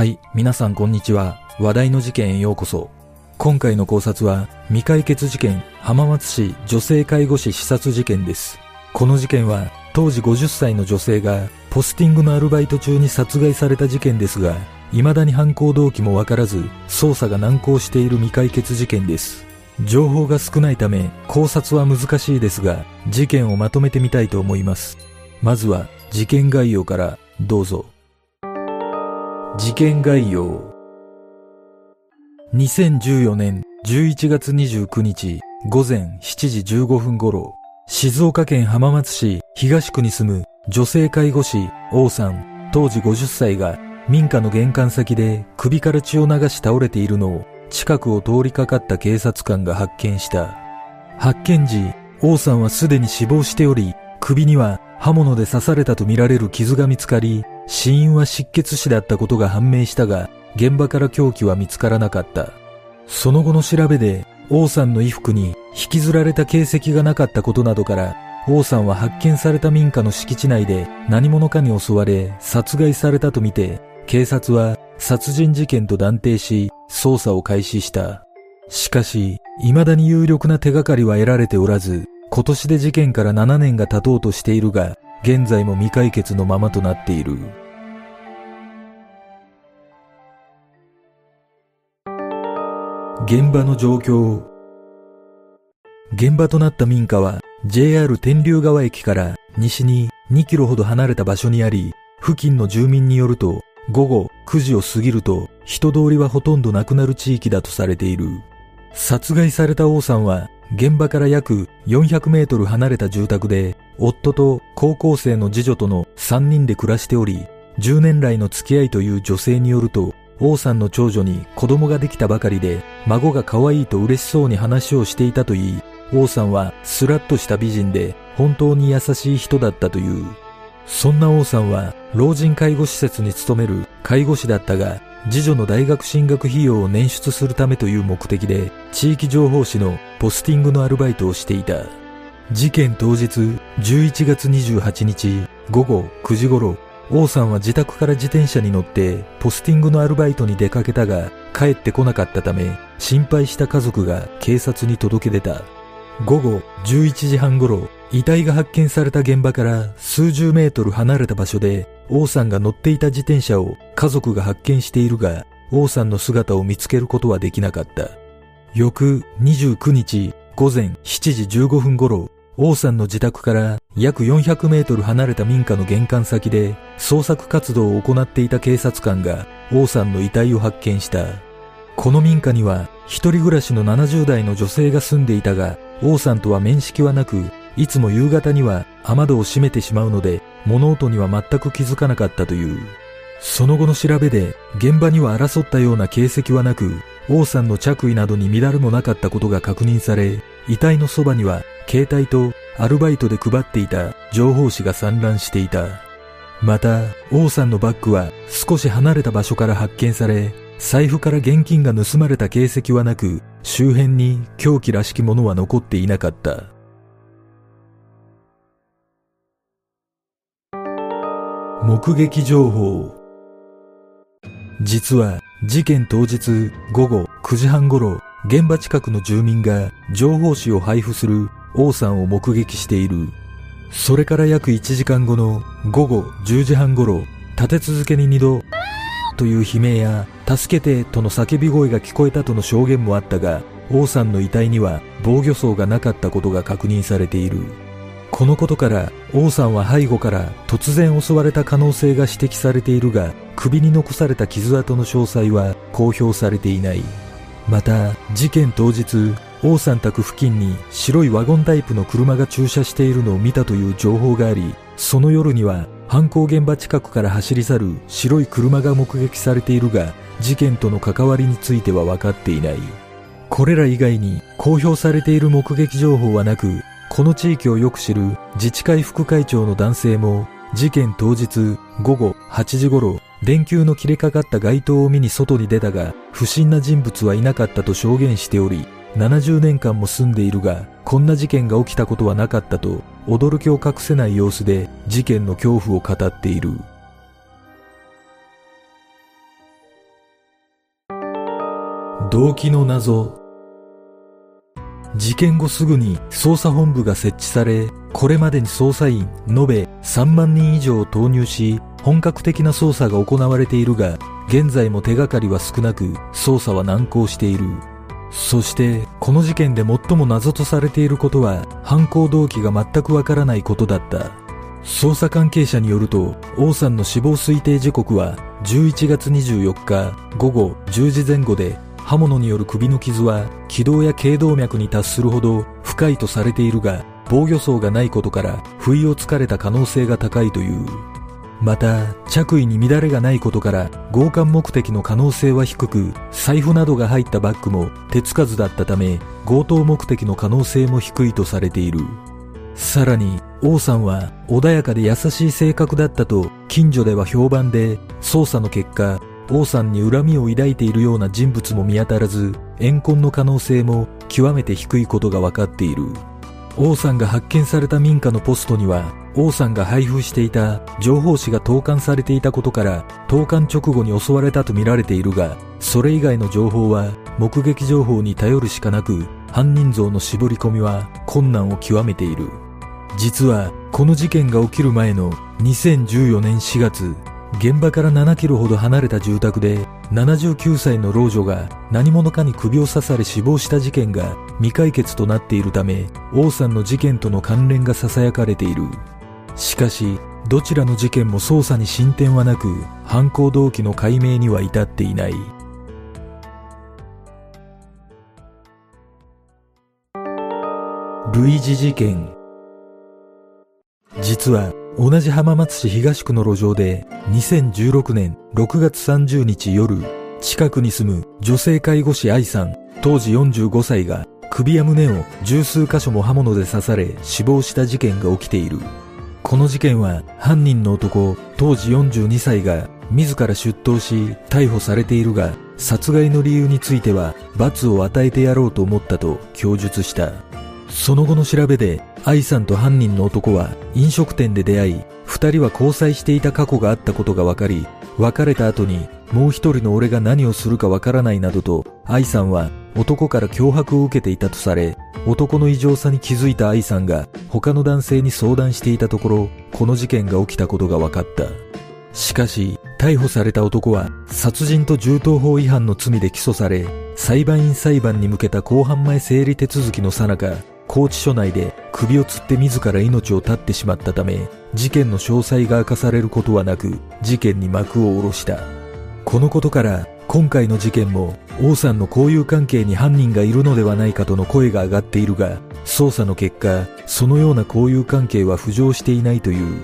はい、皆さんこんにちは。話題の事件へようこそ。今回の考察は、未解決事件、浜松市女性介護士刺殺事件です。この事件は、当時50歳の女性が、ポスティングのアルバイト中に殺害された事件ですが、未だに犯行動機もわからず、捜査が難航している未解決事件です。情報が少ないため、考察は難しいですが、事件をまとめてみたいと思います。まずは、事件概要からどうぞ。事件概要。2014年11月29日午前7時15分頃、静岡県浜松市東区に住む女性介護士王さん当時50歳が民家の玄関先で首から血を流し倒れているのを近くを通りかかった警察官が発見した。発見時、王さんはすでに死亡しており、首には刃物で刺されたとみられる傷が見つかり、死因は失血死だったことが判明したが、現場から凶器は見つからなかった。その後の調べで、王さんの衣服に引きずられた形跡がなかったことなどから、王さんは発見された民家の敷地内で何者かに襲われ殺害されたとみて、警察は殺人事件と断定し、捜査を開始した。しかし、未だに有力な手がかりは得られておらず、今年で事件から7年が経とうとしているが、現在も未解決のままとなっている。現場の状況現場となった民家は JR 天竜川駅から西に2キロほど離れた場所にあり、付近の住民によると午後9時を過ぎると人通りはほとんどなくなる地域だとされている。殺害された王さんは現場から約400メートル離れた住宅で夫と高校生の次女との3人で暮らしており、10年来の付き合いという女性によると王さんの長女に子供ができたばかりで、孫が可愛いと嬉しそうに話をしていたといい、王さんはスラッとした美人で本当に優しい人だったという。そんな王さんは老人介護施設に勤める介護士だったが、次女の大学進学費用を捻出するためという目的で、地域情報誌のポスティングのアルバイトをしていた。事件当日11月28日午後9時頃、王さんは自宅から自転車に乗ってポスティングのアルバイトに出かけたが帰ってこなかったため心配した家族が警察に届け出た。午後11時半頃、遺体が発見された現場から数十メートル離れた場所で王さんが乗っていた自転車を家族が発見しているが王さんの姿を見つけることはできなかった。翌29日午前7時15分頃、王さんの自宅から約400メートル離れた民家の玄関先で捜索活動を行っていた警察官が王さんの遺体を発見した。この民家には一人暮らしの70代の女性が住んでいたが、王さんとは面識はなく、いつも夕方には雨戸を閉めてしまうので、物音には全く気づかなかったという。その後の調べで、現場には争ったような形跡はなく、王さんの着衣などに乱れもなかったことが確認され、遺体のそばには携帯とアルバイトで配っていた情報誌が散乱していた。また、王さんのバッグは少し離れた場所から発見され、財布から現金が盗まれた形跡はなく、周辺に凶器らしきものは残っていなかった。目撃情報実は事件当日午後9時半頃現場近くの住民が情報誌を配布する王さんを目撃している。それから約1時間後の午後10時半頃、立て続けに2度、という悲鳴や、助けてとの叫び声が聞こえたとの証言もあったが、王さんの遺体には防御層がなかったことが確認されている。このことから王さんは背後から突然襲われた可能性が指摘されているが首に残された傷跡の詳細は公表されていない。また事件当日王さん宅付近に白いワゴンタイプの車が駐車しているのを見たという情報がありその夜には犯行現場近くから走り去る白い車が目撃されているが事件との関わりについては分かっていない。これら以外に公表されている目撃情報はなくこの地域をよく知る自治会副会長の男性も事件当日午後8時頃電球の切れかかった街灯を見に外に出たが、不審な人物はいなかったと証言しており、70年間も住んでいるが、こんな事件が起きたことはなかったと、驚きを隠せない様子で事件の恐怖を語っている。動機の謎事件後すぐに捜査本部が設置され、これまでに捜査員延べ3万人以上を投入し、本格的な捜査が行われているが、現在も手がかりは少なく、捜査は難航している。そして、この事件で最も謎とされていることは、犯行動機が全くわからないことだった。捜査関係者によると、王さんの死亡推定時刻は、11月24日午後10時前後で、刃物による首の傷は気道や頸動脈に達するほど深いとされているが、防御層がないことから不意をつかれた可能性が高いという。また、着衣に乱れがないことから強姦目的の可能性は低く、財布などが入ったバッグも手つかずだったため、強盗目的の可能性も低いとされている。さらに、王さんは穏やかで優しい性格だったと近所では評判で、捜査の結果、王さんに恨みを抱いているような人物も見当たらず、怨恨の可能性も極めて低いことが分かっている。王さんが発見された民家のポストには、王さんが配布していた情報誌が投函されていたことから、投函直後に襲われたとみられているが、それ以外の情報は目撃情報に頼るしかなく、犯人像の絞り込みは困難を極めている。実は、この事件が起きる前の2014年4月、現場から7キロほど離れた住宅で79歳の老女が何者かに首を刺され死亡した事件が未解決となっているため王さんの事件との関連が囁かれている。しかしどちらの事件も捜査に進展はなく犯行動機の解明には至っていない。類似事件。実は同じ浜松市東区の路上で2016年6月30日夜、近くに住む女性介護士愛さん、当時45歳が首や胸を十数箇所も刃物で刺され死亡した事件が起きている。この事件は犯人の男、当時42歳が自ら出頭し逮捕されているが、殺害の理由については罰を与えてやろうと思ったと供述した。その後の調べで、愛さんと犯人の男は飲食店で出会い、二人は交際していた過去があったことが分かり、別れた後にもう一人の俺が何をするか分からないなどと、愛さんは男から脅迫を受けていたとされ、男の異常さに気づいた愛さんが他の男性に相談していたところ、この事件が起きたことが分かった。しかし、逮捕された男は殺人と銃刀法違反の罪で起訴され、裁判員裁判に向けた公判前整理手続きのさなか、拘置所内で首をつって自ら命を絶ってしまったため、事件の詳細が明かされることはなく、事件に幕を下ろした。このことから、今回の事件も、王さんの交友関係に犯人がいるのではないかとの声が上がっているが、捜査の結果、そのような交友関係は浮上していないという。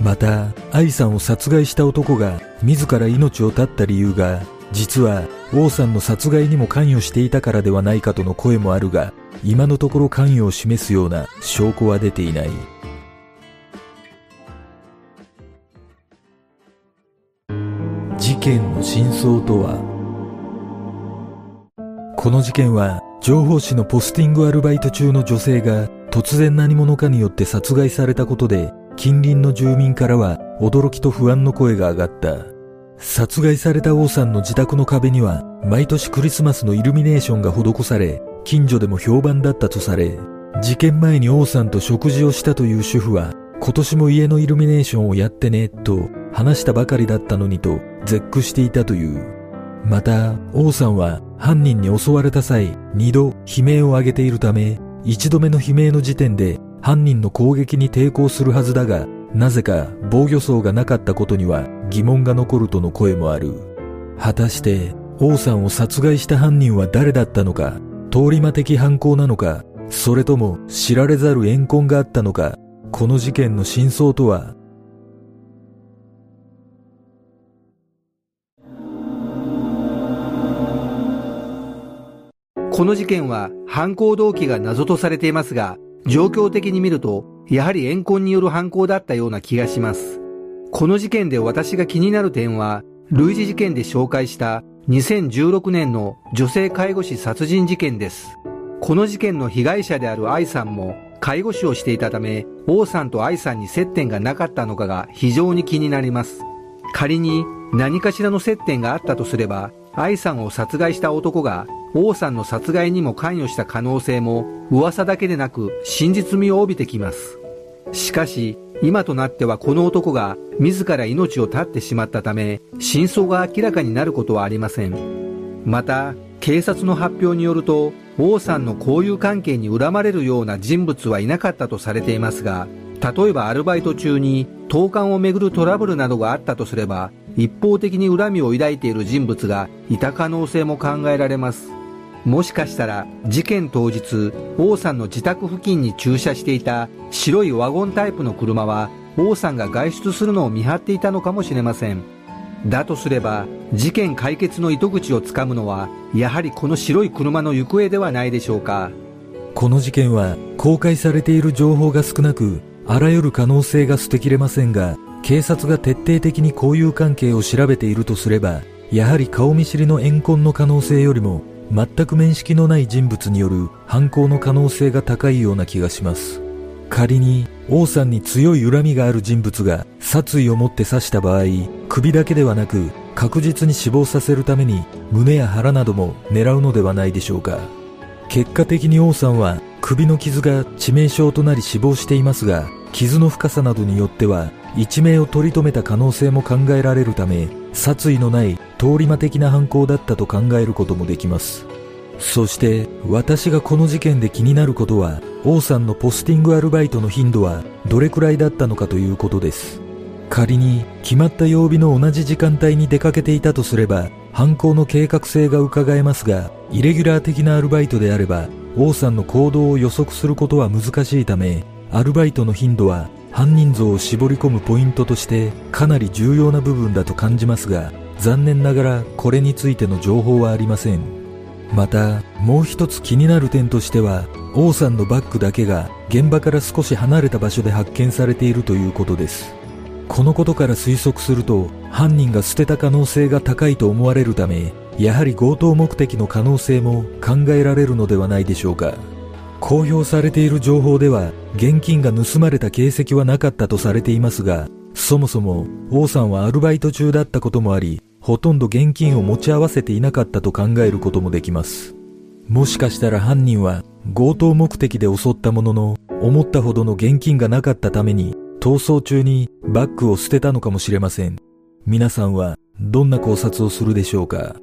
また、愛さんを殺害した男が自ら命を絶った理由が、実は王さんの殺害にも関与していたからではないかとの声もあるが、今のところ関与を示すような証拠は出ていない。事件の真相とは？この事件は情報誌のポスティングアルバイト中の女性が突然何者かによって殺害されたことで近隣の住民からは驚きと不安の声が上がった。殺害された王さんの自宅の壁には毎年クリスマスのイルミネーションが施され近所でも評判だったとされ事件前に王さんと食事をしたという主婦は今年も家のイルミネーションをやってねと話したばかりだったのにと絶句していたというまた王さんは犯人に襲われた際二度悲鳴を上げているため一度目の悲鳴の時点で犯人の攻撃に抵抗するはずだがなぜか防御層がなかったことには疑問が残るとの声もある。果たして王さんを殺害した犯人は誰だったのか、通り魔的犯行なのか、それとも知られざる怨恨があったのか、この事件の真相とは？この事件は犯行動機が謎とされていますが、状況的に見ると、やはり怨恨による犯行だったような気がします。この事件で私が気になる点は、類似事件で紹介した2016年の女性介護士殺人事件です。この事件の被害者である愛さんも介護士をしていたため、王さんと愛さんに接点がなかったのかが非常に気になります。仮に何かしらの接点があったとすれば、愛さんを殺害した男が王さんの殺害にも関与した可能性も噂だけでなく真実味を帯びてきます。しかし、今となってはこの男が自ら命を絶ってしまったため、真相が明らかになることはありません。また、警察の発表によると、王さんの交友関係に恨まれるような人物はいなかったとされていますが、例えばアルバイト中に投函をめぐるトラブルなどがあったとすれば、一方的に恨みを抱いている人物がいた可能性も考えられます。もしかしたら事件当日、王さんの自宅付近に駐車していた白いワゴンタイプの車は王さんが外出するのを見張っていたのかもしれません。だとすれば、事件解決の糸口をつかむのは、やはりこの白い車の行方ではないでしょうか。この事件は公開されている情報が少なく、あらゆる可能性が捨てきれませんが、警察が徹底的に交友関係を調べているとすれば、やはり顔見知りの怨恨の可能性よりも全く面識のない人物による犯行の可能性が高いような気がします。仮に王さんに強い恨みがある人物が殺意を持って刺した場合、首だけではなく確実に死亡させるために胸や腹なども狙うのではないでしょうか。結果的に王さんは首の傷が致命傷となり死亡していますが、傷の深さなどによっては一命を取り留めた可能性も考えられるため、殺意のない通り魔的な犯行だったと考えることもできます。そして私がこの事件で気になることは王さんのポスティングアルバイトの頻度はどれくらいだったのかということです仮に決まった曜日の同じ時間帯に出かけていたとすれば犯行の計画性が伺えますがイレギュラー的なアルバイトであれば王さんの行動を予測することは難しいためアルバイトの頻度は犯人像を絞り込むポイントとしてかなり重要な部分だと感じますが残念ながらこれについての情報はありません。またもう一つ気になる点としては王さんのバッグだけが現場から少し離れた場所で発見されているということです。このことから推測すると犯人が捨てた可能性が高いと思われるためやはり強盗目的の可能性も考えられるのではないでしょうか。公表されている情報では現金が盗まれた形跡はなかったとされていますがそもそも王さんはアルバイト中だったこともありほとんど現金を持ち合わせていなかったと考えることもできます。もしかしたら犯人は強盗目的で襲ったものの思ったほどの現金がなかったために逃走中にバッグを捨てたのかもしれません。皆さんはどんな考察をするでしょうか？